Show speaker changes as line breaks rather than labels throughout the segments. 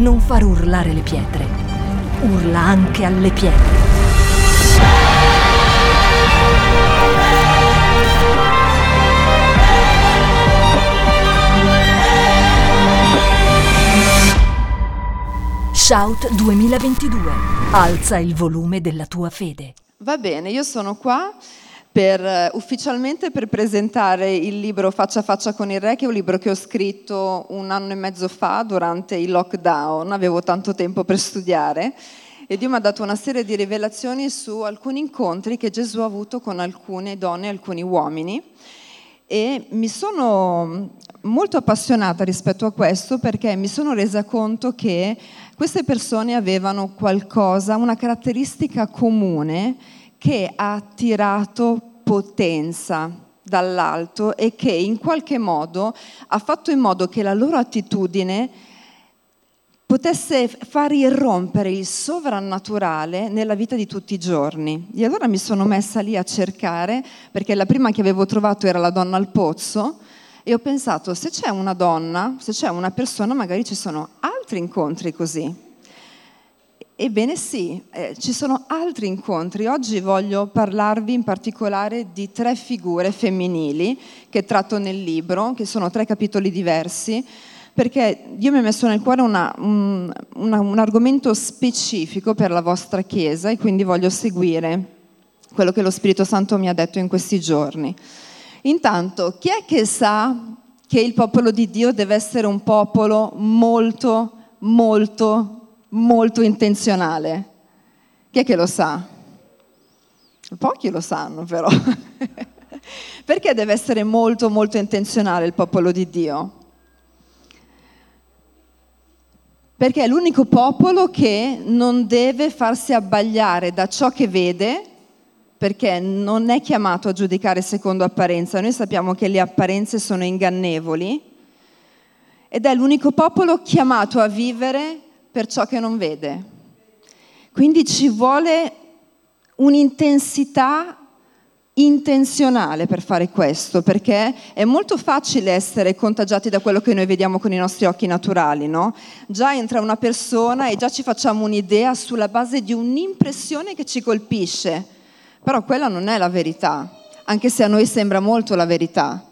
non far urlare le pietre. Urla anche alle pietre. Shout 2022. Alza il volume della tua fede.
Va bene, io sono qua per, eh, ufficialmente per presentare il libro Faccia a faccia con il re, che è un libro che ho scritto un anno e mezzo fa durante il lockdown, avevo tanto tempo per studiare. E Dio mi ha dato una serie di rivelazioni su alcuni incontri che Gesù ha avuto con alcune donne e alcuni uomini. E mi sono molto appassionata rispetto a questo perché mi sono resa conto che queste persone avevano qualcosa, una caratteristica comune che ha attirato potenza dall'alto e che in qualche modo ha fatto in modo che la loro attitudine potesse far irrompere il sovrannaturale nella vita di tutti i giorni. E allora mi sono messa lì a cercare, perché la prima che avevo trovato era la donna al pozzo, e ho pensato, se c'è una donna, se c'è una persona, magari ci sono altri incontri così. Ebbene sì, eh, ci sono altri incontri. Oggi voglio parlarvi in particolare di tre figure femminili che tratto nel libro, che sono tre capitoli diversi, perché Dio mi ha messo nel cuore una, un, una, un argomento specifico per la vostra Chiesa e quindi voglio seguire quello che lo Spirito Santo mi ha detto in questi giorni. Intanto, chi è che sa che il popolo di Dio deve essere un popolo molto, molto molto intenzionale. Chi è che lo sa? Pochi lo sanno però. Perché deve essere molto molto intenzionale il popolo di Dio? Perché è l'unico popolo che non deve farsi abbagliare da ciò che vede, perché non è chiamato a giudicare secondo apparenza. Noi sappiamo che le apparenze sono ingannevoli ed è l'unico popolo chiamato a vivere per ciò che non vede. Quindi ci vuole un'intensità intenzionale per fare questo, perché è molto facile essere contagiati da quello che noi vediamo con i nostri occhi naturali, no? Già entra una persona e già ci facciamo un'idea sulla base di un'impressione che ci colpisce, però quella non è la verità, anche se a noi sembra molto la verità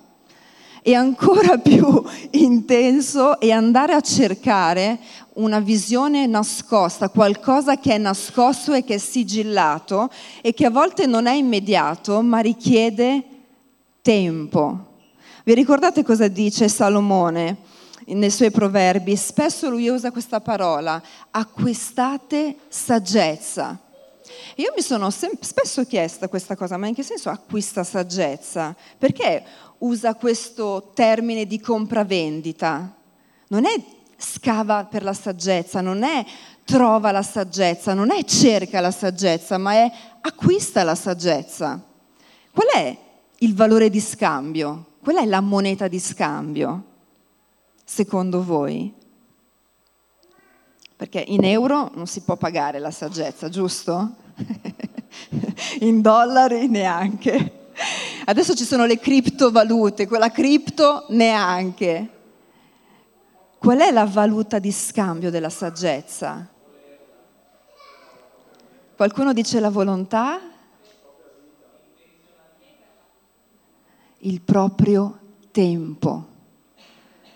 e ancora più intenso è andare a cercare una visione nascosta, qualcosa che è nascosto e che è sigillato e che a volte non è immediato, ma richiede tempo. Vi ricordate cosa dice Salomone nei suoi proverbi? Spesso lui usa questa parola, acquistate saggezza. Io mi sono sem- spesso chiesta questa cosa, ma in che senso acquista saggezza? Perché usa questo termine di compravendita. Non è scava per la saggezza, non è trova la saggezza, non è cerca la saggezza, ma è acquista la saggezza. Qual è il valore di scambio? Qual è la moneta di scambio, secondo voi? Perché in euro non si può pagare la saggezza, giusto? in dollari neanche. Adesso ci sono le criptovalute, quella cripto neanche. Qual è la valuta di scambio della saggezza? Qualcuno dice la volontà? Il proprio tempo.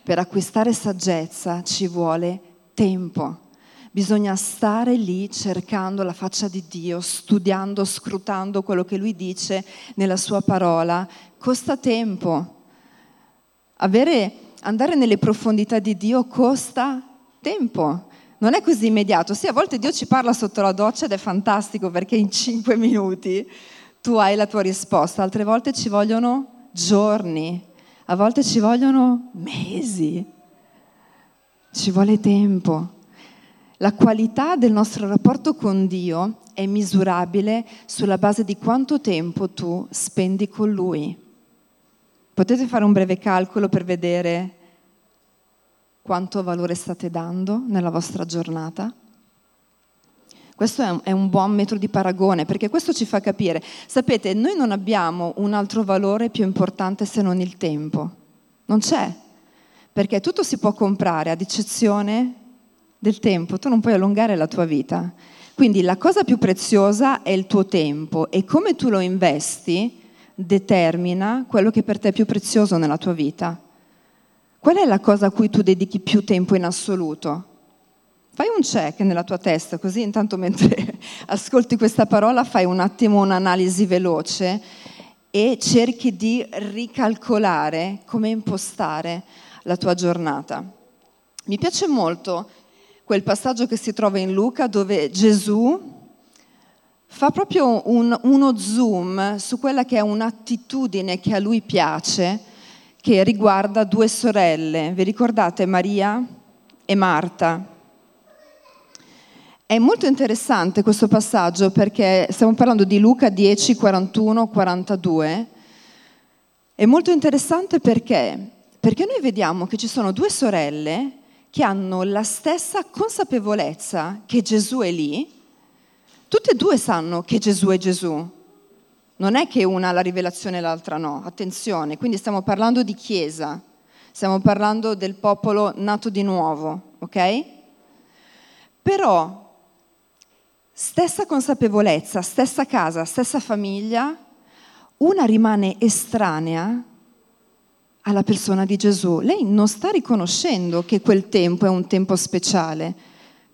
Per acquistare saggezza ci vuole tempo. Bisogna stare lì cercando la faccia di Dio, studiando, scrutando quello che Lui dice nella sua parola. Costa tempo. Avere, andare nelle profondità di Dio costa tempo. Non è così immediato. Sì, a volte Dio ci parla sotto la doccia ed è fantastico perché in cinque minuti tu hai la tua risposta, altre volte ci vogliono giorni, a volte ci vogliono mesi, ci vuole tempo. La qualità del nostro rapporto con Dio è misurabile sulla base di quanto tempo tu spendi con Lui. Potete fare un breve calcolo per vedere quanto valore state dando nella vostra giornata? Questo è un, buon metro di paragone perché questo ci fa capire, sapete, noi non abbiamo un altro valore più importante se non il tempo. Non c'è, perché tutto si può comprare ad eccezione del tempo, tu non puoi allungare la tua vita. Quindi la cosa più preziosa è il tuo tempo e come tu lo investi determina quello che per te è più prezioso nella tua vita. Qual è la cosa a cui tu dedichi più tempo in assoluto? Fai un check nella tua testa, così intanto mentre ascolti questa parola fai un attimo un'analisi veloce e cerchi di ricalcolare come impostare la tua giornata. Mi piace molto quel passaggio che si trova in Luca dove Gesù fa proprio un, uno zoom su quella che è un'attitudine che a lui piace, che riguarda due sorelle. Vi ricordate Maria e Marta? È molto interessante questo passaggio perché stiamo parlando di Luca 10, 41, 42. È molto interessante perché? Perché noi vediamo che ci sono due sorelle che hanno la stessa consapevolezza che Gesù è lì. Tutte e due sanno che Gesù è Gesù. Non è che una ha la rivelazione e l'altra no. Attenzione, quindi stiamo parlando di Chiesa, stiamo parlando del popolo nato di nuovo, ok? Però Stessa consapevolezza, stessa casa, stessa famiglia, una rimane estranea alla persona di Gesù. Lei non sta riconoscendo che quel tempo è un tempo speciale.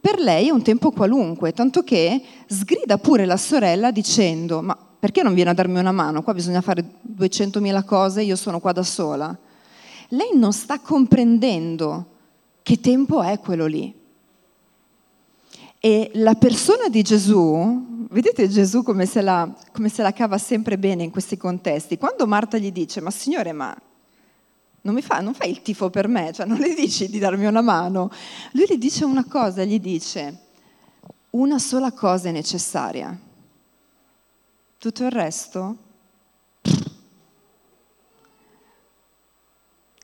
Per lei è un tempo qualunque, tanto che sgrida pure la sorella dicendo, ma perché non viene a darmi una mano? Qua bisogna fare 200.000 cose, io sono qua da sola. Lei non sta comprendendo che tempo è quello lì. E la persona di Gesù, vedete Gesù come se, la, come se la cava sempre bene in questi contesti. Quando Marta gli dice, ma Signore, ma non, mi fa, non fai il tifo per me, cioè non le dici di darmi una mano. Lui gli dice una cosa, gli dice, una sola cosa è necessaria. Tutto il resto?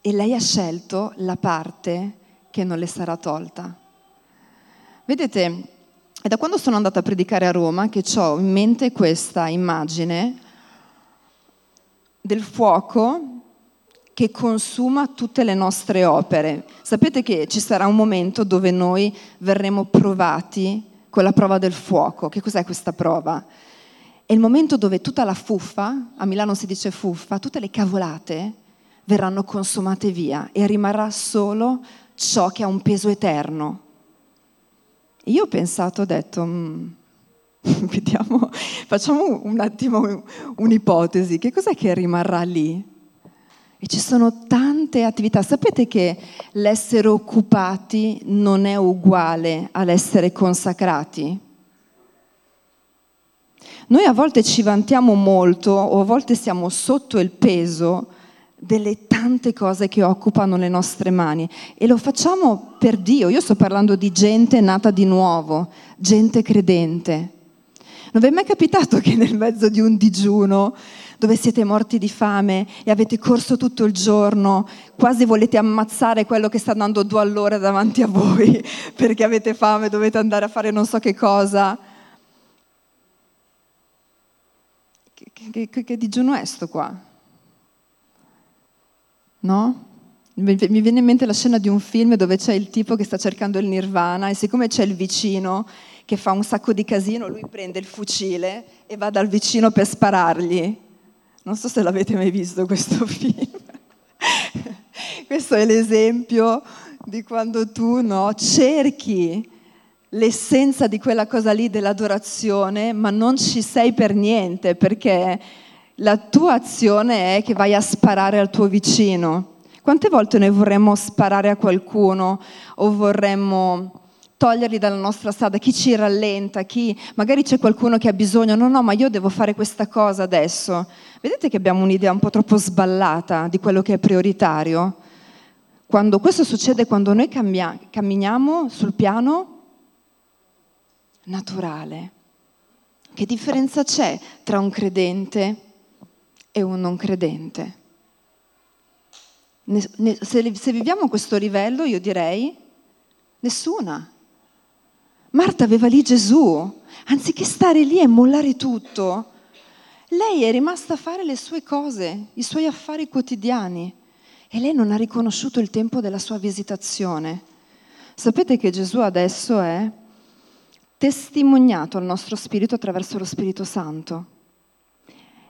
E lei ha scelto la parte che non le sarà tolta. Vedete, è da quando sono andata a predicare a Roma che ho in mente questa immagine del fuoco che consuma tutte le nostre opere. Sapete che ci sarà un momento dove noi verremo provati con la prova del fuoco. Che cos'è questa prova? È il momento dove tutta la fuffa, a Milano si dice fuffa, tutte le cavolate verranno consumate via e rimarrà solo ciò che ha un peso eterno, io ho pensato, ho detto, mm, vediamo, facciamo un attimo un'ipotesi, che cos'è che rimarrà lì? E ci sono tante attività. Sapete che l'essere occupati non è uguale all'essere consacrati? Noi a volte ci vantiamo molto o a volte siamo sotto il peso delle tante cose che occupano le nostre mani e lo facciamo per Dio. Io sto parlando di gente nata di nuovo, gente credente. Non vi è mai capitato che nel mezzo di un digiuno dove siete morti di fame e avete corso tutto il giorno, quasi volete ammazzare quello che sta andando due all'ora davanti a voi perché avete fame, dovete andare a fare non so che cosa? Che, che, che, che digiuno è sto qua? no? Mi viene in mente la scena di un film dove c'è il tipo che sta cercando il nirvana e siccome c'è il vicino che fa un sacco di casino, lui prende il fucile e va dal vicino per sparargli. Non so se l'avete mai visto questo film. questo è l'esempio di quando tu no, cerchi l'essenza di quella cosa lì dell'adorazione, ma non ci sei per niente perché la tua azione è che vai a sparare al tuo vicino. Quante volte noi vorremmo sparare a qualcuno o vorremmo toglierli dalla nostra strada, chi ci rallenta, chi magari c'è qualcuno che ha bisogno, no, no, ma io devo fare questa cosa adesso. Vedete che abbiamo un'idea un po' troppo sballata di quello che è prioritario? Quando questo succede quando noi cambia, camminiamo sul piano naturale. Che differenza c'è tra un credente e un non credente. Se viviamo a questo livello, io direi nessuna. Marta aveva lì Gesù, anziché stare lì e mollare tutto, lei è rimasta a fare le sue cose, i suoi affari quotidiani e lei non ha riconosciuto il tempo della sua visitazione. Sapete che Gesù adesso è testimoniato al nostro spirito attraverso lo Spirito Santo.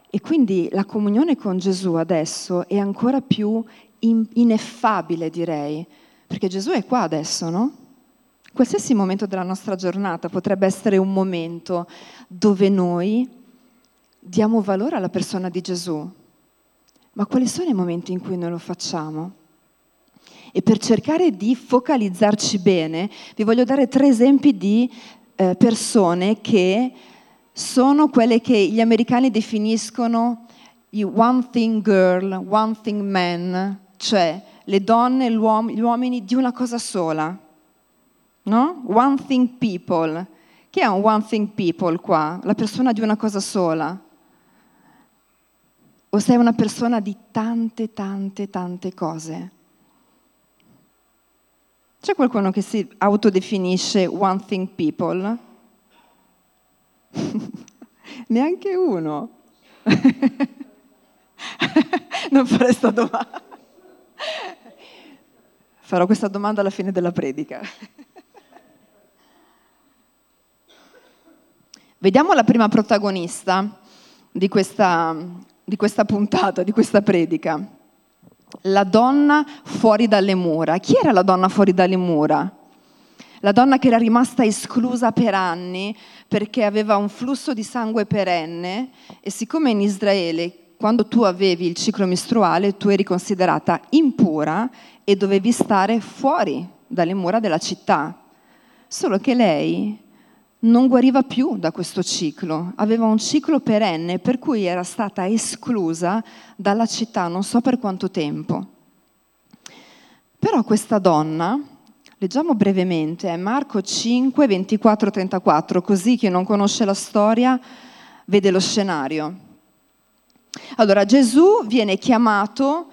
E quindi la comunione con Gesù adesso è ancora più ineffabile, direi, perché Gesù è qua adesso, no? Qualsiasi momento della nostra giornata potrebbe essere un momento dove noi diamo valore alla persona di Gesù. Ma quali sono i momenti in cui noi lo facciamo? E per cercare di focalizzarci bene, vi voglio dare tre esempi di eh, persone che sono quelle che gli americani definiscono i one thing girl, one thing man, cioè le donne e gli uomini di una cosa sola. No? One thing people. Che è un one thing people qua? La persona di una cosa sola. O sei una persona di tante, tante, tante cose? C'è qualcuno che si autodefinisce one thing people? Neanche uno. non farei questa domanda. Farò questa domanda alla fine della predica. Vediamo la prima protagonista di questa, di questa puntata, di questa predica. La donna fuori dalle mura. Chi era la donna fuori dalle mura? La donna che era rimasta esclusa per anni perché aveva un flusso di sangue perenne e siccome in Israele quando tu avevi il ciclo mestruale tu eri considerata impura e dovevi stare fuori dalle mura della città. Solo che lei non guariva più da questo ciclo, aveva un ciclo perenne per cui era stata esclusa dalla città non so per quanto tempo. Però questa donna, leggiamo brevemente, è Marco 5, 24, 34, così chi non conosce la storia vede lo scenario. Allora Gesù viene chiamato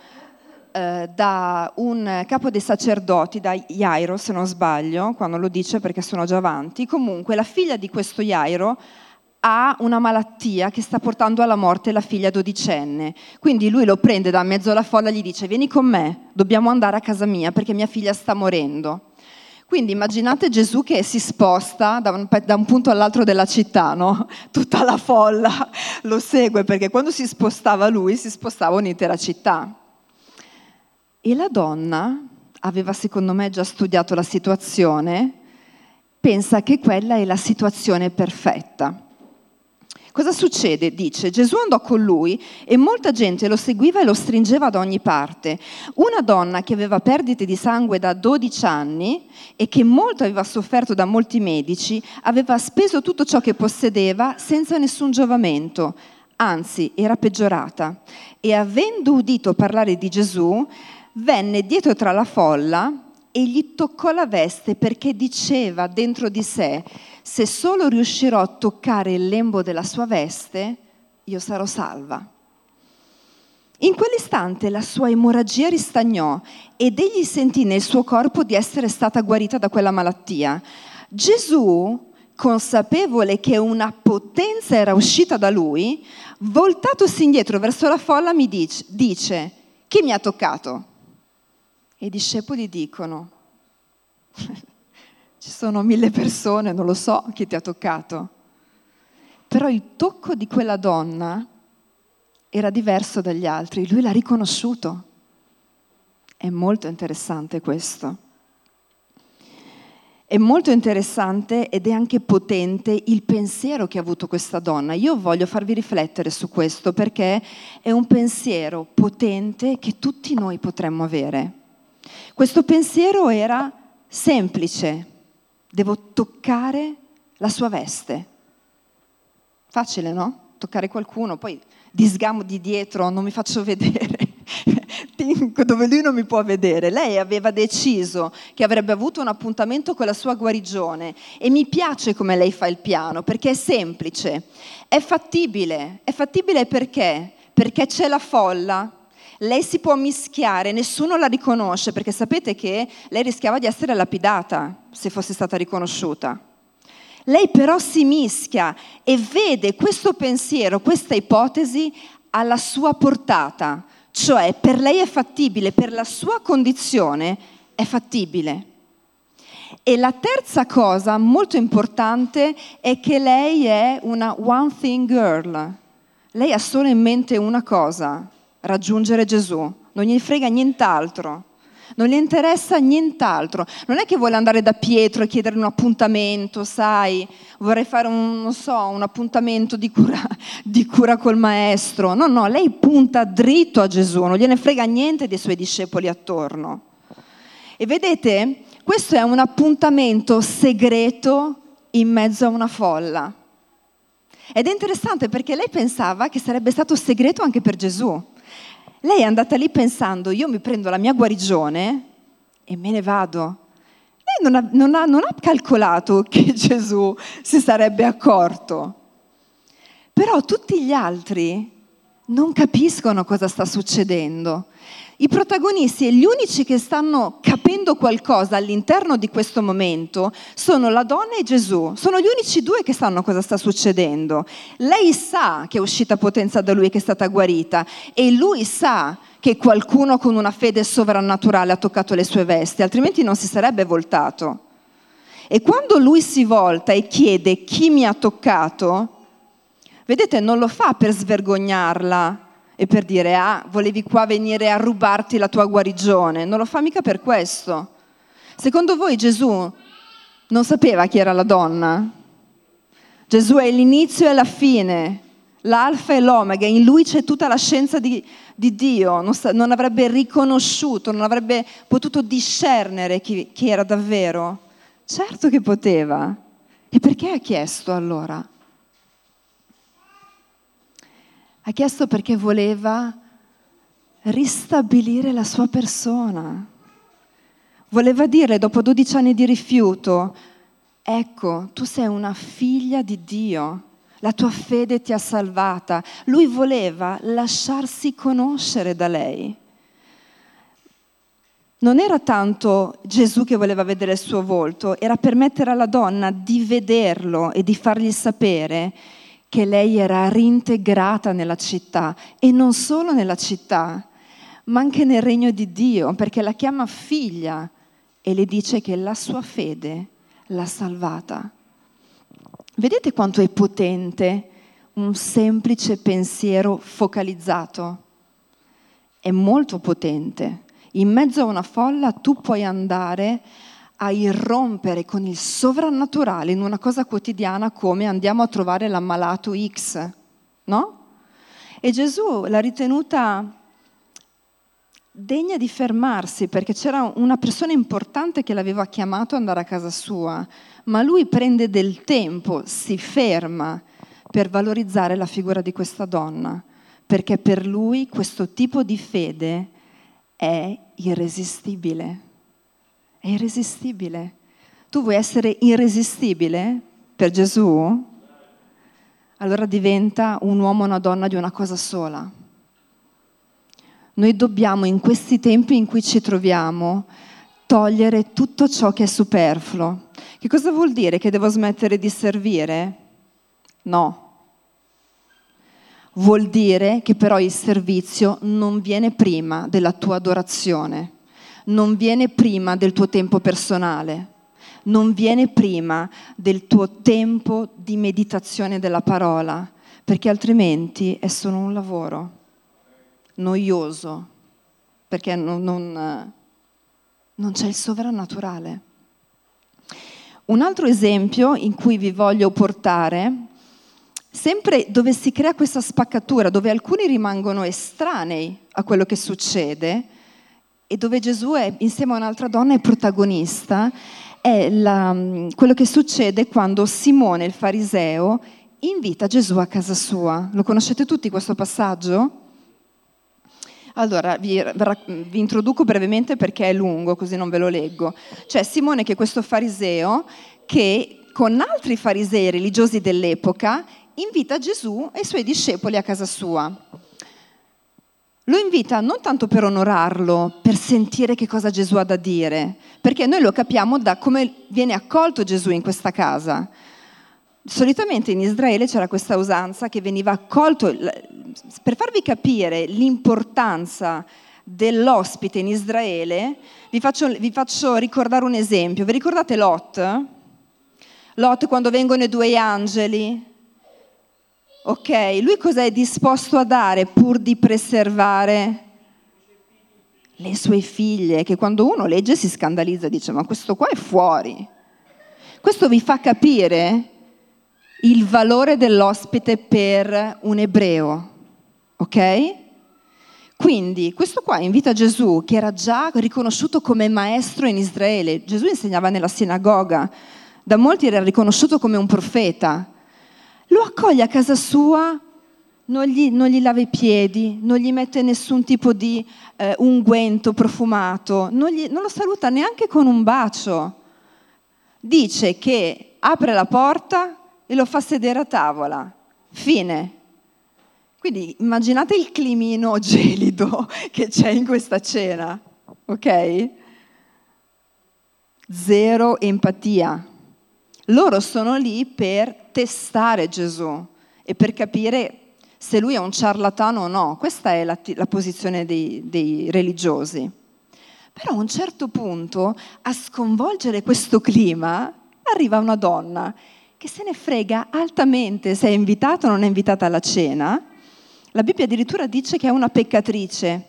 eh, da un capo dei sacerdoti, da Jairo se non sbaglio, quando lo dice perché sono già avanti, comunque la figlia di questo Jairo ha una malattia che sta portando alla morte la figlia dodicenne. Quindi lui lo prende da mezzo alla folla e gli dice vieni con me, dobbiamo andare a casa mia perché mia figlia sta morendo. Quindi immaginate Gesù che si sposta da un, da un, punto all'altro della città, no? Tutta la folla lo segue perché quando si spostava lui si spostava un'intera città. E la donna aveva secondo me già studiato la situazione, pensa che quella è la situazione perfetta. Cosa succede? Dice, Gesù andò con lui e molta gente lo seguiva e lo stringeva da ogni parte. Una donna che aveva perdite di sangue da 12 anni e che molto aveva sofferto da molti medici, aveva speso tutto ciò che possedeva senza nessun giovamento, anzi era peggiorata. E avendo udito parlare di Gesù, venne dietro tra la folla e gli toccò la veste perché diceva dentro di sé, se solo riuscirò a toccare il lembo della sua veste, io sarò salva. In quell'istante la sua emorragia ristagnò ed egli sentì nel suo corpo di essere stata guarita da quella malattia. Gesù, consapevole che una potenza era uscita da lui, voltatosi indietro verso la folla, mi dice, dice chi mi ha toccato? E i discepoli dicono, ci sono mille persone, non lo so chi ti ha toccato. Però il tocco di quella donna era diverso dagli altri, lui l'ha riconosciuto. È molto interessante questo. È molto interessante ed è anche potente il pensiero che ha avuto questa donna. Io voglio farvi riflettere su questo perché è un pensiero potente che tutti noi potremmo avere. Questo pensiero era semplice, devo toccare la sua veste. Facile, no? Toccare qualcuno, poi disgamo di dietro, non mi faccio vedere, dove lui non mi può vedere. Lei aveva deciso che avrebbe avuto un appuntamento con la sua guarigione e mi piace come lei fa il piano, perché è semplice, è fattibile. È fattibile perché? Perché c'è la folla, lei si può mischiare, nessuno la riconosce, perché sapete che lei rischiava di essere lapidata se fosse stata riconosciuta. Lei però si mischia e vede questo pensiero, questa ipotesi alla sua portata, cioè per lei è fattibile, per la sua condizione è fattibile. E la terza cosa molto importante è che lei è una one thing girl. Lei ha solo in mente una cosa, raggiungere Gesù. Non gli frega nient'altro non gli interessa nient'altro. Non è che vuole andare da Pietro e chiedere un appuntamento, sai, vorrei fare un, so, un appuntamento di cura, di cura col maestro. No, no, lei punta dritto a Gesù, non gliene frega niente dei suoi discepoli attorno. E vedete, questo è un appuntamento segreto in mezzo a una folla. Ed è interessante perché lei pensava che sarebbe stato segreto anche per Gesù. Lei è andata lì pensando, io mi prendo la mia guarigione e me ne vado. Lei non ha, non ha, non ha calcolato che Gesù si sarebbe accorto. Però tutti gli altri non capiscono cosa sta succedendo. I protagonisti e gli unici che stanno capendo qualcosa all'interno di questo momento sono la donna e Gesù. Sono gli unici due che sanno cosa sta succedendo. Lei sa che è uscita potenza da lui e che è stata guarita e lui sa che qualcuno con una fede sovrannaturale ha toccato le sue vesti, altrimenti non si sarebbe voltato. E quando lui si volta e chiede chi mi ha toccato, vedete, non lo fa per svergognarla e per dire, ah, volevi qua venire a rubarti la tua guarigione. Non lo fa mica per questo. Secondo voi Gesù non sapeva chi era la donna? Gesù è l'inizio e la fine, l'alfa e l'omega, in lui c'è tutta la scienza di, di Dio, non, sa, non, avrebbe riconosciuto, non avrebbe potuto discernere chi, chi era davvero. Certo che poteva. E perché ha chiesto allora? Ha chiesto perché voleva ristabilire la sua persona. Voleva dire dopo 12 anni di rifiuto, ecco, tu sei una figlia di Dio, la tua fede ti ha salvata. Lui voleva lasciarsi conoscere da lei. Non era tanto Gesù che voleva vedere il suo volto, era permettere alla donna di vederlo e di fargli sapere che lei era reintegrata nella città e non solo nella città, ma anche nel regno di Dio, perché la chiama figlia e le dice che la sua fede l'ha salvata. Vedete quanto è potente un semplice pensiero focalizzato? È molto potente. In mezzo a una folla tu puoi andare a irrompere con il sovrannaturale in una cosa quotidiana come andiamo a trovare l'ammalato X, no? E Gesù l'ha ritenuta degna di fermarsi perché c'era una persona importante che l'aveva chiamato ad andare a casa sua, ma lui prende del tempo, si ferma per valorizzare la figura di questa donna, perché per lui questo tipo di fede è irresistibile è irresistibile. Tu vuoi essere irresistibile per Gesù? Allora diventa un uomo o una donna di una cosa sola. Noi dobbiamo in questi tempi in cui ci troviamo togliere tutto ciò che è superfluo. Che cosa vuol dire? Che devo smettere di servire? No. Vuol dire che però il servizio non viene prima della tua adorazione non viene prima del tuo tempo personale, non viene prima del tuo tempo di meditazione della parola, perché altrimenti è solo un lavoro noioso, perché non, non, non c'è il sovrannaturale. Un altro esempio in cui vi voglio portare, sempre dove si crea questa spaccatura, dove alcuni rimangono estranei a quello che succede, e dove Gesù è insieme a un'altra donna è protagonista, è la, quello che succede quando Simone il fariseo invita Gesù a casa sua. Lo conoscete tutti questo passaggio? Allora, vi, vi, introduco brevemente perché è lungo, così non ve lo leggo. C'è Simone che è questo fariseo che con altri farisei religiosi dell'epoca invita Gesù e i suoi discepoli a casa sua. Lo invita non tanto per onorarlo, per sentire che cosa Gesù ha da dire, perché noi lo capiamo da come viene accolto Gesù in questa casa. Solitamente in Israele c'era questa usanza che veniva accolto, per farvi capire l'importanza dell'ospite in Israele, vi faccio, vi faccio ricordare un esempio. Vi ricordate Lot? Lot quando vengono i due angeli? Ok, lui cosa è disposto a dare pur di preservare le sue figlie? Che quando uno legge si scandalizza e dice ma questo qua è fuori. Questo vi fa capire il valore dell'ospite per un ebreo, ok? Quindi questo qua invita Gesù, che era già riconosciuto come maestro in Israele. Gesù insegnava nella sinagoga, da molti era riconosciuto come un profeta. Lo accoglie a casa sua, non gli, non gli lava i piedi, non gli mette nessun tipo di eh, unguento profumato, non, gli, non lo saluta neanche con un bacio. Dice che apre la porta e lo fa sedere a tavola. Fine. Quindi immaginate il climino gelido che c'è in questa cena, ok? Zero empatia. Loro sono lì per testare Gesù e per capire se lui è un ciarlatano o no. Questa è la, la posizione dei, dei religiosi. Però a un certo punto, a sconvolgere questo clima, arriva una donna che se ne frega altamente se è invitata o non è invitata alla cena la Bibbia addirittura dice che è una peccatrice,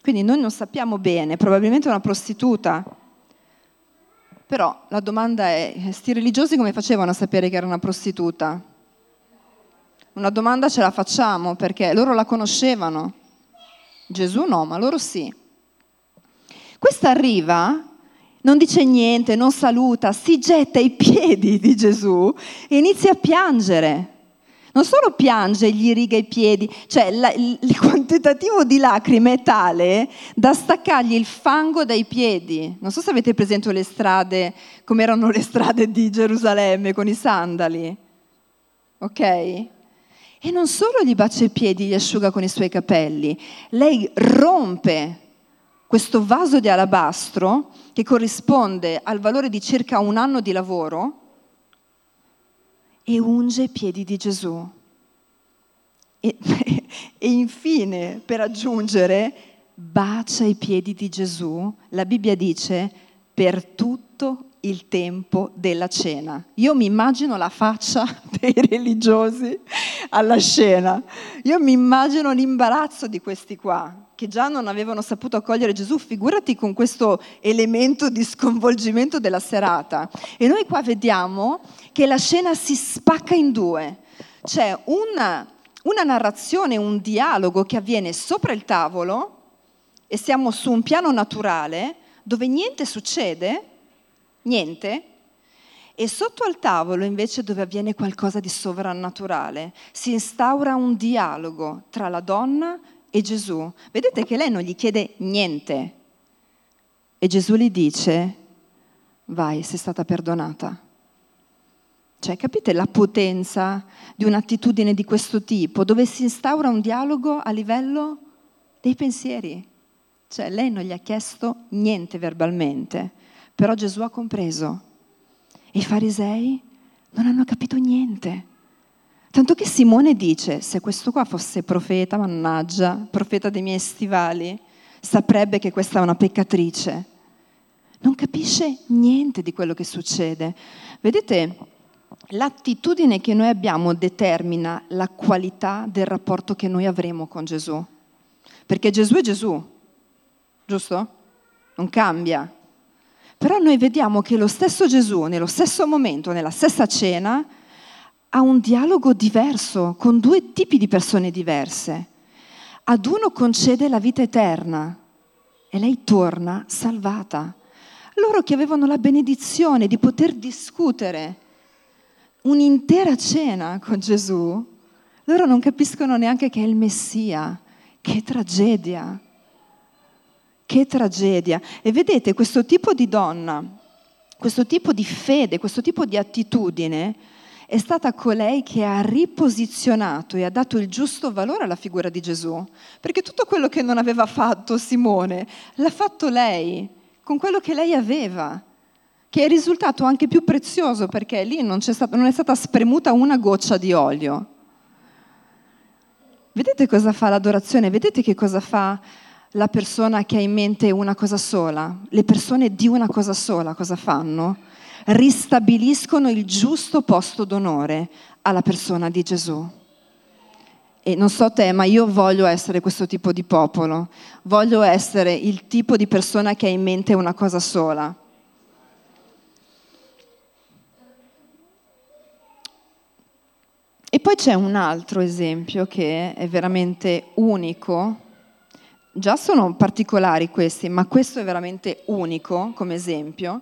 quindi noi non sappiamo bene, probabilmente è una prostituta. Però la domanda è, sti religiosi come facevano a sapere che era una prostituta? Una domanda ce la facciamo perché loro la conoscevano. Gesù no, ma loro sì. Questa arriva, non dice niente, non saluta, si getta ai piedi di Gesù e inizia a piangere non solo piange e gli riga i piedi, cioè la, il, quantitativo di lacrime è tale da staccargli il fango dai piedi. Non so se avete presente le strade, come erano le strade di Gerusalemme con i sandali. Ok? E non solo gli bacia i piedi, li asciuga con i suoi capelli, lei rompe questo vaso di alabastro che corrisponde al valore di circa un anno di lavoro e unge i piedi di Gesù. E, e, infine, per aggiungere, bacia i piedi di Gesù, la Bibbia dice, per tutto il tempo della cena. Io mi immagino la faccia dei religiosi alla scena, io mi immagino l'imbarazzo di questi qua, che già non avevano saputo accogliere Gesù, figurati con questo elemento di sconvolgimento della serata. E noi qua vediamo che la scena si spacca in due. C'è una, una narrazione, un dialogo che avviene sopra il tavolo e siamo su un piano naturale dove niente succede, niente, e sotto al tavolo, invece, dove avviene qualcosa di sovrannaturale, si instaura un dialogo tra la donna e Gesù. Vedete che lei non gli chiede niente. E Gesù gli dice, vai, sei stata perdonata. Cioè, capite la potenza di un'attitudine di questo tipo, dove si instaura un dialogo a livello dei pensieri. Cioè, lei non gli ha chiesto niente verbalmente, però Gesù ha compreso. E i farisei non hanno capito niente. Tanto che Simone dice, se questo qua fosse profeta, mannaggia, profeta dei miei stivali, saprebbe che questa è una peccatrice. Non capisce niente di quello che succede. Vedete, l'attitudine che noi abbiamo determina la qualità del rapporto che noi avremo con Gesù. Perché Gesù è Gesù, giusto? Non cambia. Però noi vediamo che lo stesso Gesù, nello stesso momento, nella stessa cena, ha un dialogo diverso con due tipi di persone diverse. Ad uno concede la vita eterna e lei torna salvata. Loro che avevano la benedizione di poter discutere un'intera cena con Gesù, loro non capiscono neanche che è il Messia. Che tragedia! Che tragedia! E vedete questo tipo di donna, questo tipo di fede, questo tipo di attitudine, è stata colei che ha riposizionato e ha dato il giusto valore alla figura di Gesù, perché tutto quello che non aveva fatto Simone l'ha fatto lei, con quello che lei aveva, che è risultato anche più prezioso perché lì non, stato, non è stata spremuta una goccia di olio. Vedete cosa fa l'adorazione? Vedete che cosa fa la persona che ha in mente una cosa sola, le persone di una cosa sola cosa fanno? Ristabiliscono il giusto posto d'onore alla persona di Gesù. E non so te, ma io voglio essere questo tipo di popolo, voglio essere il tipo di persona che ha in mente una cosa sola. E poi c'è un altro esempio che è veramente unico Già sono particolari questi, ma questo è veramente unico come esempio,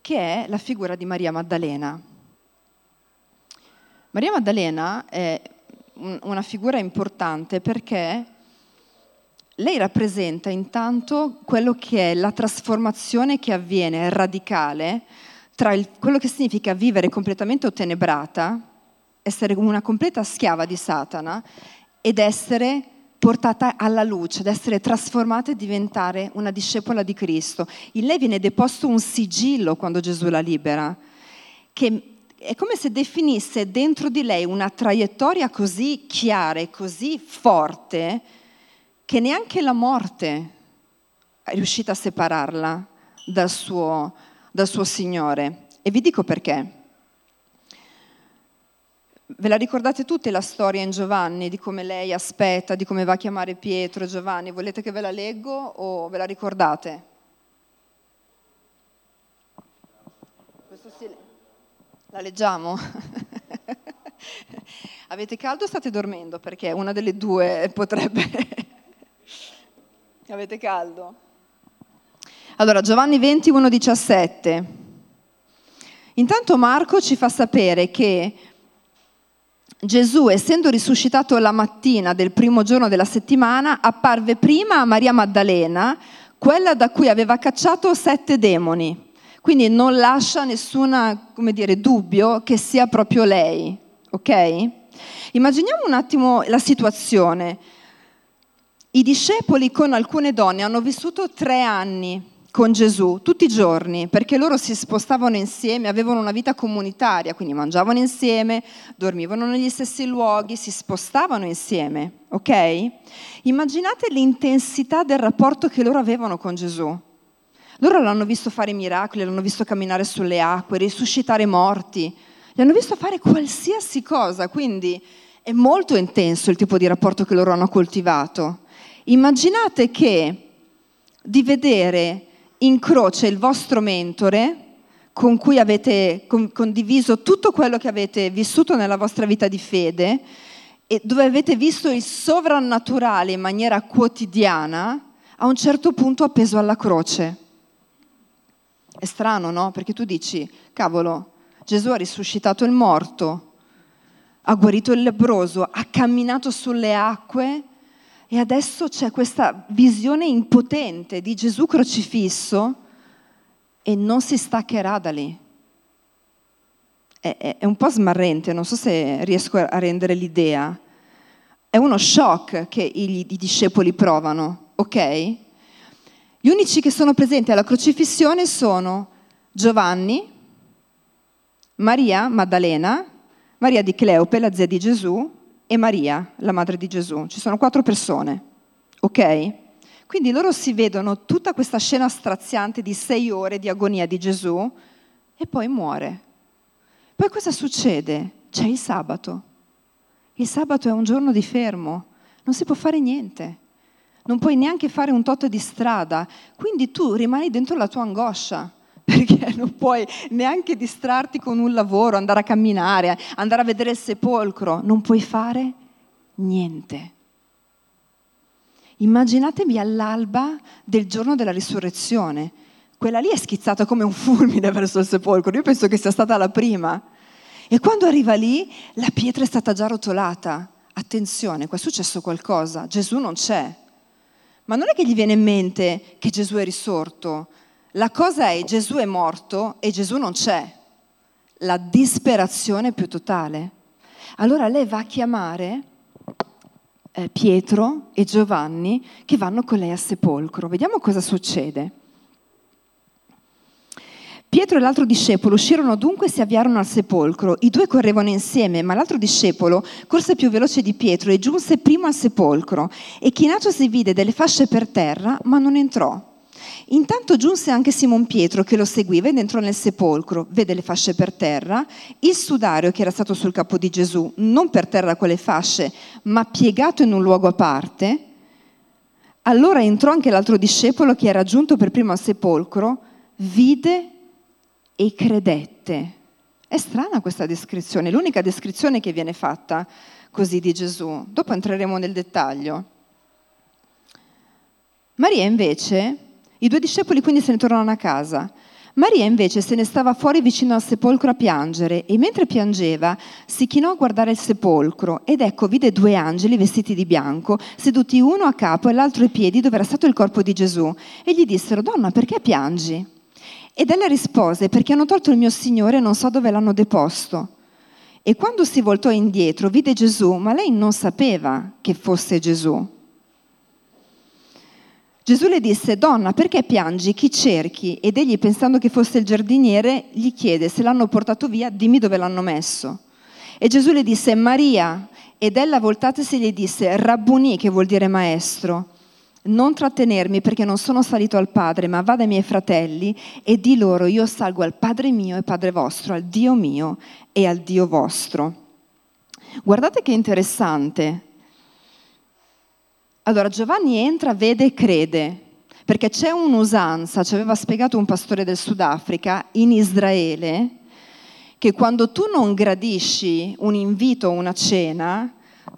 che è la figura di Maria Maddalena. Maria Maddalena è una figura importante perché lei rappresenta intanto quello che è la trasformazione che avviene radicale tra quello che significa vivere completamente ottenebrata, essere una completa schiava di Satana ed essere portata alla luce, ad essere trasformata e diventare una discepola di Cristo. In lei viene deposto un sigillo quando Gesù la libera, che è come se definisse dentro di lei una traiettoria così chiara e così forte che neanche la morte è riuscita a separarla dal suo, dal suo Signore. E vi dico perché. Ve la ricordate tutte la storia in Giovanni di come lei aspetta, di come va a chiamare Pietro, Giovanni? Volete che ve la leggo o ve la ricordate? La leggiamo? Avete caldo o state dormendo? Perché una delle due potrebbe... Avete caldo? Allora, Giovanni 21, 17. Intanto Marco ci fa sapere che Gesù, essendo risuscitato la mattina del primo giorno della settimana, apparve prima a Maria Maddalena, quella da cui aveva cacciato sette demoni. Quindi non lascia nessun dubbio che sia proprio lei. Ok? Immaginiamo un attimo la situazione. I discepoli con alcune donne hanno vissuto tre anni con Gesù tutti i giorni, perché loro si spostavano insieme, avevano una vita comunitaria, quindi mangiavano insieme, dormivano negli stessi luoghi, si spostavano insieme, ok? Immaginate l'intensità del rapporto che loro avevano con Gesù. Loro l'hanno visto fare miracoli, l'hanno visto camminare sulle acque, risuscitare morti, gli hanno visto fare qualsiasi cosa, quindi è molto intenso il tipo di rapporto che loro hanno coltivato. Immaginate che di vedere in croce il vostro mentore con cui avete condiviso tutto quello che avete vissuto nella vostra vita di fede e dove avete visto il sovrannaturale in maniera quotidiana, a un certo punto appeso alla croce. È strano, no? Perché tu dici, cavolo, Gesù ha risuscitato il morto, ha guarito il lebroso, ha camminato sulle acque e adesso c'è questa visione impotente di Gesù crocifisso e non si staccherà da lì. È, è, è un po' smarrente, non so se riesco a rendere l'idea. È uno shock che i, i discepoli provano, ok? Gli unici che sono presenti alla crocifissione sono Giovanni, Maria Maddalena, Maria di Cleope, la zia di Gesù, e Maria, la madre di Gesù. Ci sono quattro persone, ok? Quindi loro si vedono tutta questa scena straziante di sei ore di agonia di Gesù e poi muore. Poi cosa succede? C'è il sabato. Il sabato è un giorno di fermo, non si può fare niente, non puoi neanche fare un tot di strada, quindi tu rimani dentro la tua angoscia perché non puoi neanche distrarti con un lavoro, andare a camminare, andare a vedere il sepolcro, non puoi fare niente. Immaginatevi all'alba del giorno della risurrezione. Quella lì è schizzata come un fulmine verso il sepolcro. Io penso che sia stata la prima. E quando arriva lì, la pietra è stata già rotolata. Attenzione, qua è successo qualcosa. Gesù non c'è. Ma non è che gli viene in mente che Gesù è risorto. La cosa è Gesù è morto e Gesù non c'è. La disperazione più totale. Allora lei va a chiamare eh, Pietro e Giovanni che vanno con lei al sepolcro. Vediamo cosa succede. Pietro e l'altro discepolo uscirono dunque e si avviarono al sepolcro. I due correvano insieme, ma l'altro discepolo corse più veloce di Pietro e giunse primo al sepolcro. E chinatosi vide delle fasce per terra, ma non entrò. Intanto giunse anche Simon Pietro che lo seguiva ed entrò nel sepolcro, vede le fasce per terra, il sudario che era stato sul capo di Gesù, non per terra con le fasce, ma piegato in un luogo a parte. Allora entrò anche l'altro discepolo che era giunto per primo al sepolcro, vide e credette. È strana questa descrizione, l'unica descrizione che viene fatta così di Gesù. Dopo entreremo nel dettaglio. Maria invece, i due discepoli quindi se ne tornano a casa. Maria invece se ne stava fuori vicino al sepolcro a piangere e mentre piangeva si chinò a guardare il sepolcro ed ecco vide due angeli vestiti di bianco, seduti uno a capo e l'altro ai piedi dove era stato il corpo di Gesù e gli dissero Donna perché piangi? Ed ella rispose, perché hanno tolto il mio Signore e non so dove l'hanno deposto. E quando si voltò indietro vide Gesù, ma lei non sapeva che fosse Gesù. Gesù le disse, donna, perché piangi? Chi cerchi? Ed egli, pensando che fosse il giardiniere, gli chiede, se l'hanno portato via, dimmi dove l'hanno messo. E Gesù le disse, Maria. Ed ella, voltatasi, gli disse, Rabbuni, che vuol dire maestro non trattenermi perché non sono salito al Padre, ma vado ai miei fratelli e di loro io salgo al Padre mio e Padre vostro, al Dio mio e al Dio vostro. Guardate che interessante. Allora Giovanni entra, vede e crede, perché c'è un'usanza, ci aveva spiegato un pastore del Sudafrica, in Israele, che quando tu non gradisci un invito o una cena,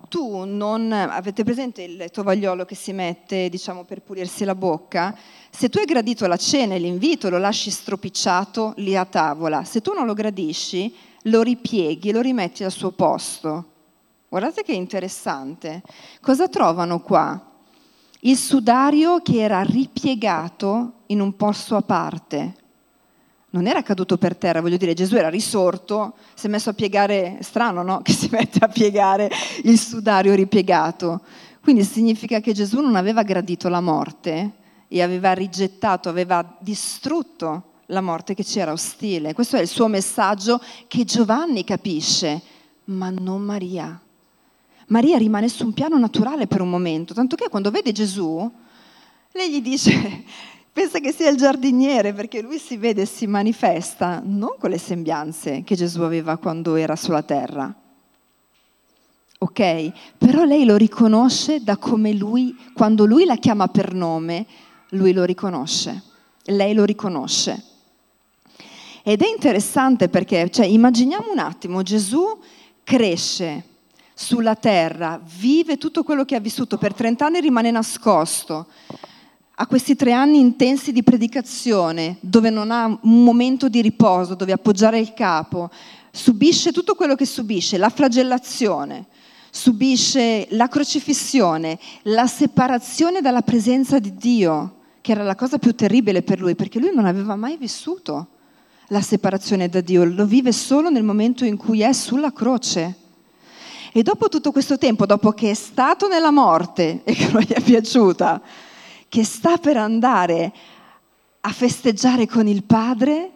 tu non avete presente il tovagliolo che si mette, diciamo, per pulirsi la bocca? Se tu hai gradito la cena e l'invito, lo lasci stropicciato lì a tavola. Se tu non lo gradisci, lo ripieghi, lo rimetti al suo posto. Guardate che interessante. Cosa trovano qua? Il sudario che era ripiegato in un posto a parte non era caduto per terra, voglio dire, Gesù era risorto, si è messo a piegare, strano no? Che si mette a piegare il sudario ripiegato. Quindi significa che Gesù non aveva gradito la morte e aveva rigettato, aveva distrutto la morte che c'era ostile. Questo è il suo messaggio che Giovanni capisce, ma non Maria. Maria rimane su un piano naturale per un momento, tanto che quando vede Gesù, lei gli dice, pensa che sia il giardiniere perché lui si vede e si manifesta non con le sembianze che Gesù aveva quando era sulla terra. Ok? Però lei lo riconosce da come lui, quando lui la chiama per nome, lui lo riconosce. Lei lo riconosce. Ed è interessante perché, cioè, immaginiamo un attimo, Gesù cresce sulla terra, vive tutto quello che ha vissuto, per 30 anni rimane nascosto, a questi tre anni intensi di predicazione, dove non ha un momento di riposo, dove appoggiare il capo, subisce tutto quello che subisce, la flagellazione, subisce la crocifissione, la separazione dalla presenza di Dio, che era la cosa più terribile per lui, perché lui non aveva mai vissuto la separazione da Dio, lo vive solo nel momento in cui è sulla croce. E dopo tutto questo tempo, dopo che è stato nella morte e che non gli è piaciuta, che sta per andare a festeggiare con il padre,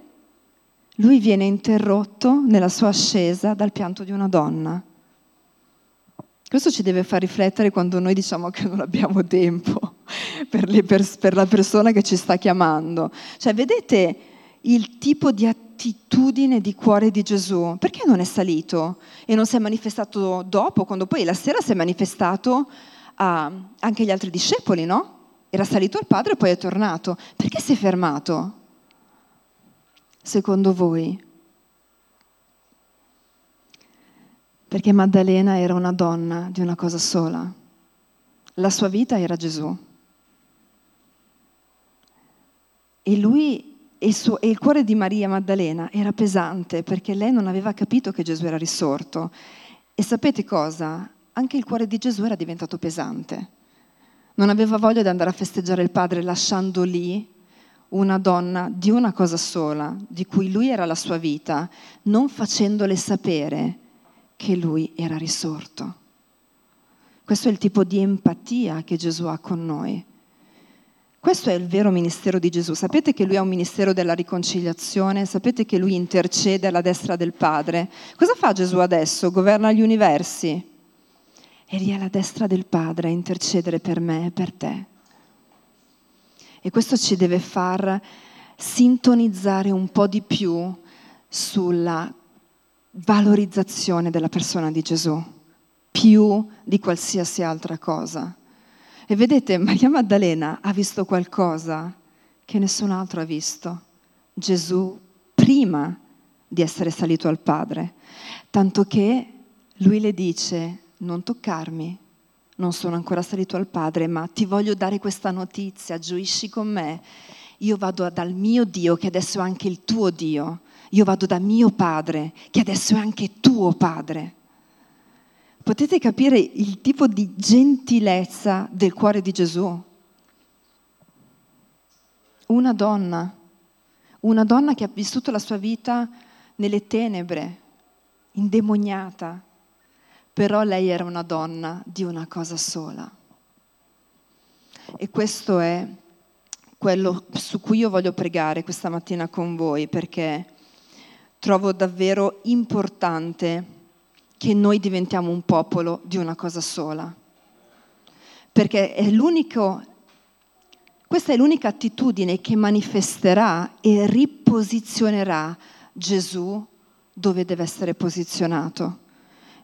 lui viene interrotto nella sua ascesa dal pianto di una donna. Questo ci deve far riflettere quando noi diciamo che non abbiamo tempo per, pers- per la persona che ci sta chiamando. Cioè, vedete il tipo di attitudine di cuore di Gesù? Perché non è salito e non si è manifestato dopo, quando poi la sera si è manifestato a anche agli altri discepoli, no? Era salito al Padre e poi è tornato. Perché si è fermato? Secondo voi? Perché Maddalena era una donna di una cosa sola. La sua vita era Gesù. E lui e suo, e il cuore di Maria Maddalena era pesante perché lei non aveva capito che Gesù era risorto. E sapete cosa? Anche il cuore di Gesù era diventato pesante non aveva voglia di andare a festeggiare il padre lasciando lì una donna di una cosa sola, di cui lui era la sua vita, non facendole sapere che lui era risorto. Questo è il tipo di empatia che Gesù ha con noi. Questo è il vero ministero di Gesù. Sapete che lui ha un ministero della riconciliazione? Sapete che lui intercede alla destra del Padre? Cosa fa Gesù adesso? Governa gli universi? È lì alla destra del Padre a intercedere per me e per te. E questo ci deve far sintonizzare un po' di più sulla valorizzazione della persona di Gesù, più di qualsiasi altra cosa. E vedete, Maria Maddalena ha visto qualcosa che nessun altro ha visto. Gesù prima di essere salito al Padre, tanto che lui le dice, non toccarmi, non sono ancora salito al Padre, ma ti voglio dare questa notizia, gioisci con me. Io vado dal mio Dio, che adesso è anche il tuo Dio. Io vado da mio Padre, che adesso è anche tuo Padre. Potete capire il tipo di gentilezza del cuore di Gesù? Una donna, una donna che ha vissuto la sua vita nelle tenebre, indemoniata, però lei era una donna di una cosa sola. E questo è quello su cui io voglio pregare questa mattina con voi, perché trovo davvero importante che noi diventiamo un popolo di una cosa sola. Perché è questa è l'unica attitudine che manifesterà e riposizionerà Gesù dove deve essere posizionato.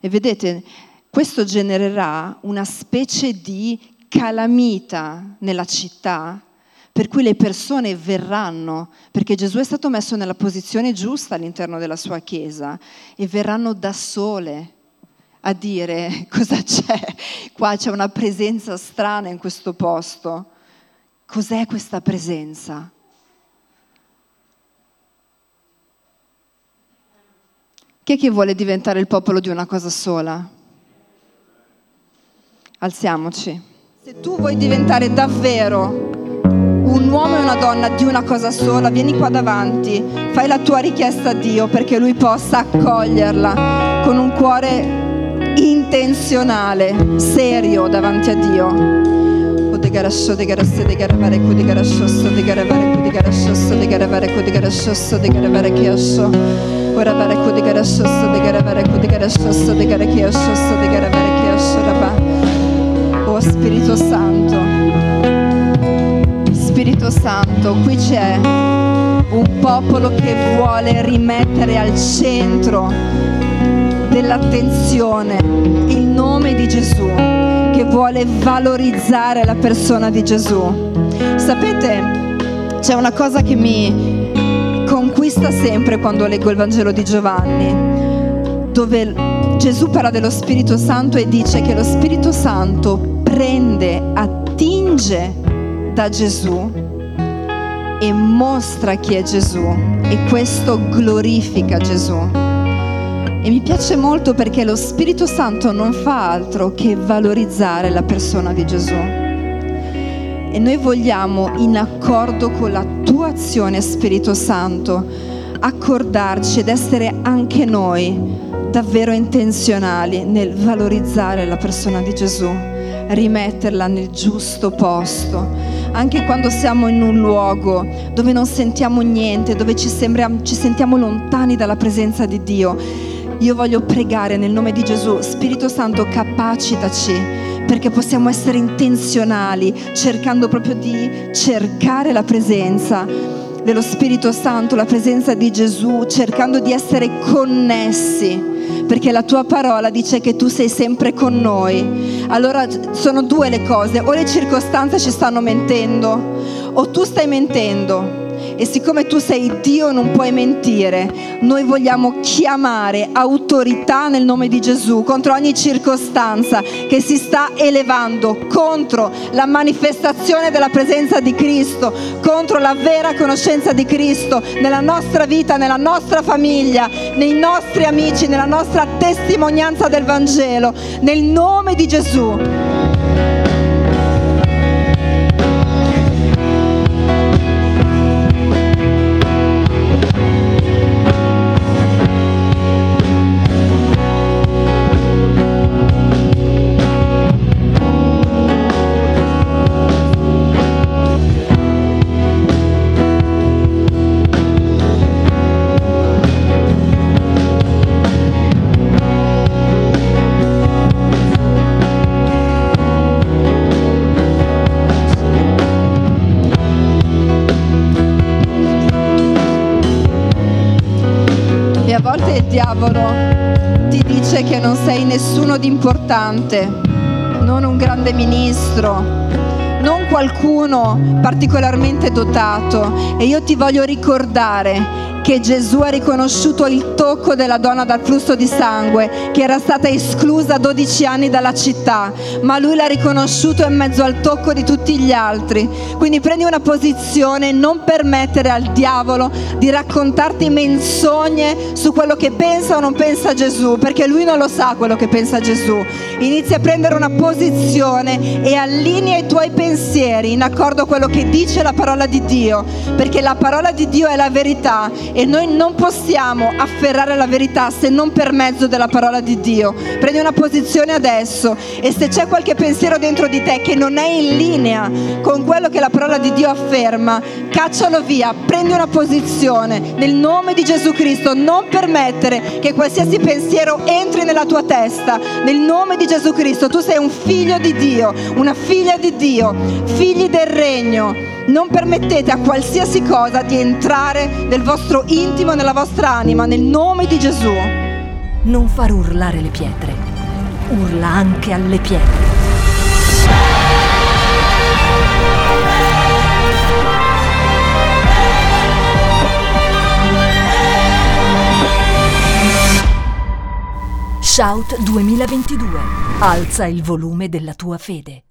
E vedete, questo genererà una specie di calamita nella città per cui le persone verranno, perché Gesù è stato messo nella posizione giusta all'interno della sua Chiesa, e verranno da sole a dire cosa c'è, qua c'è una presenza strana in questo posto. Cos'è questa presenza? Chi è che vuole diventare il popolo di una cosa sola? Alziamoci. Se tu vuoi diventare davvero uomo e una donna di una cosa sola, vieni qua davanti, fai la tua richiesta a Dio perché Lui possa accoglierla con un cuore intenzionale, serio davanti a Dio. Oh Spirito Santo Spirito Santo, qui c'è un popolo che vuole rimettere al centro dell'attenzione il nome di Gesù, che vuole valorizzare la persona di Gesù. Sapete, c'è una cosa che mi conquista sempre quando leggo il Vangelo di Giovanni, dove Gesù parla dello Spirito Santo e dice che lo Spirito Santo prende, attinge da Gesù e mostra chi è Gesù e questo glorifica Gesù. E mi piace molto perché lo Spirito Santo non fa altro che valorizzare la persona di Gesù. E noi vogliamo, in accordo con la tua azione, Spirito Santo, accordarci ed essere anche noi davvero intenzionali nel valorizzare la persona di Gesù, rimetterla nel giusto posto anche quando siamo in un luogo dove non sentiamo niente, dove ci, sembra, ci sentiamo lontani dalla presenza di Dio. Io voglio pregare nel nome di Gesù, Spirito Santo, capacitaci perché possiamo essere intenzionali, cercando proprio di cercare la presenza dello Spirito Santo, la presenza di Gesù, cercando di essere connessi perché la tua parola dice che tu sei sempre con noi. Allora sono due le cose, o le circostanze ci stanno mentendo, o tu stai mentendo e siccome tu sei Dio non puoi mentire, noi vogliamo chiamare autorità nel nome di Gesù contro ogni circostanza che si sta elevando, contro la manifestazione della presenza di Cristo, contro la vera conoscenza di Cristo nella nostra vita, nella nostra famiglia, nei nostri amici, nella nostra testimonianza del Vangelo, nel nome di Gesù. Importante, non un grande ministro, non qualcuno particolarmente dotato. E io ti voglio ricordare che Gesù ha riconosciuto il tocco della donna dal flusso di sangue che era stata esclusa 12 anni dalla città, ma lui l'ha riconosciuto in mezzo al tocco di tutti gli altri. Quindi prendi una posizione, non permettere al diavolo di raccontarti menzogne su quello che pensa o non pensa Gesù, perché lui non lo sa quello che pensa Gesù. Inizia a prendere una posizione e allinea i tuoi pensieri in accordo a quello che dice la parola di Dio, perché la parola di Dio è la verità e noi non possiamo afferrare la verità se non per mezzo della parola di Dio. Prendi una posizione adesso e se c'è qualche pensiero dentro di te che non è in linea con quello che la parola di Dio afferma, caccialo via, prendi una posizione nel nome di Gesù Cristo, non permettere che qualsiasi pensiero entri nella tua testa, nel nome di Gesù Cristo, tu sei un figlio di Dio, una figlia di Dio, figli del regno, non permettete a qualsiasi cosa di entrare nel intimo nella vostra anima, nel nome di Gesù.
Non far urlare le pietre, urla anche alle pietre. Shout 2022. Alza il volume della tua fede.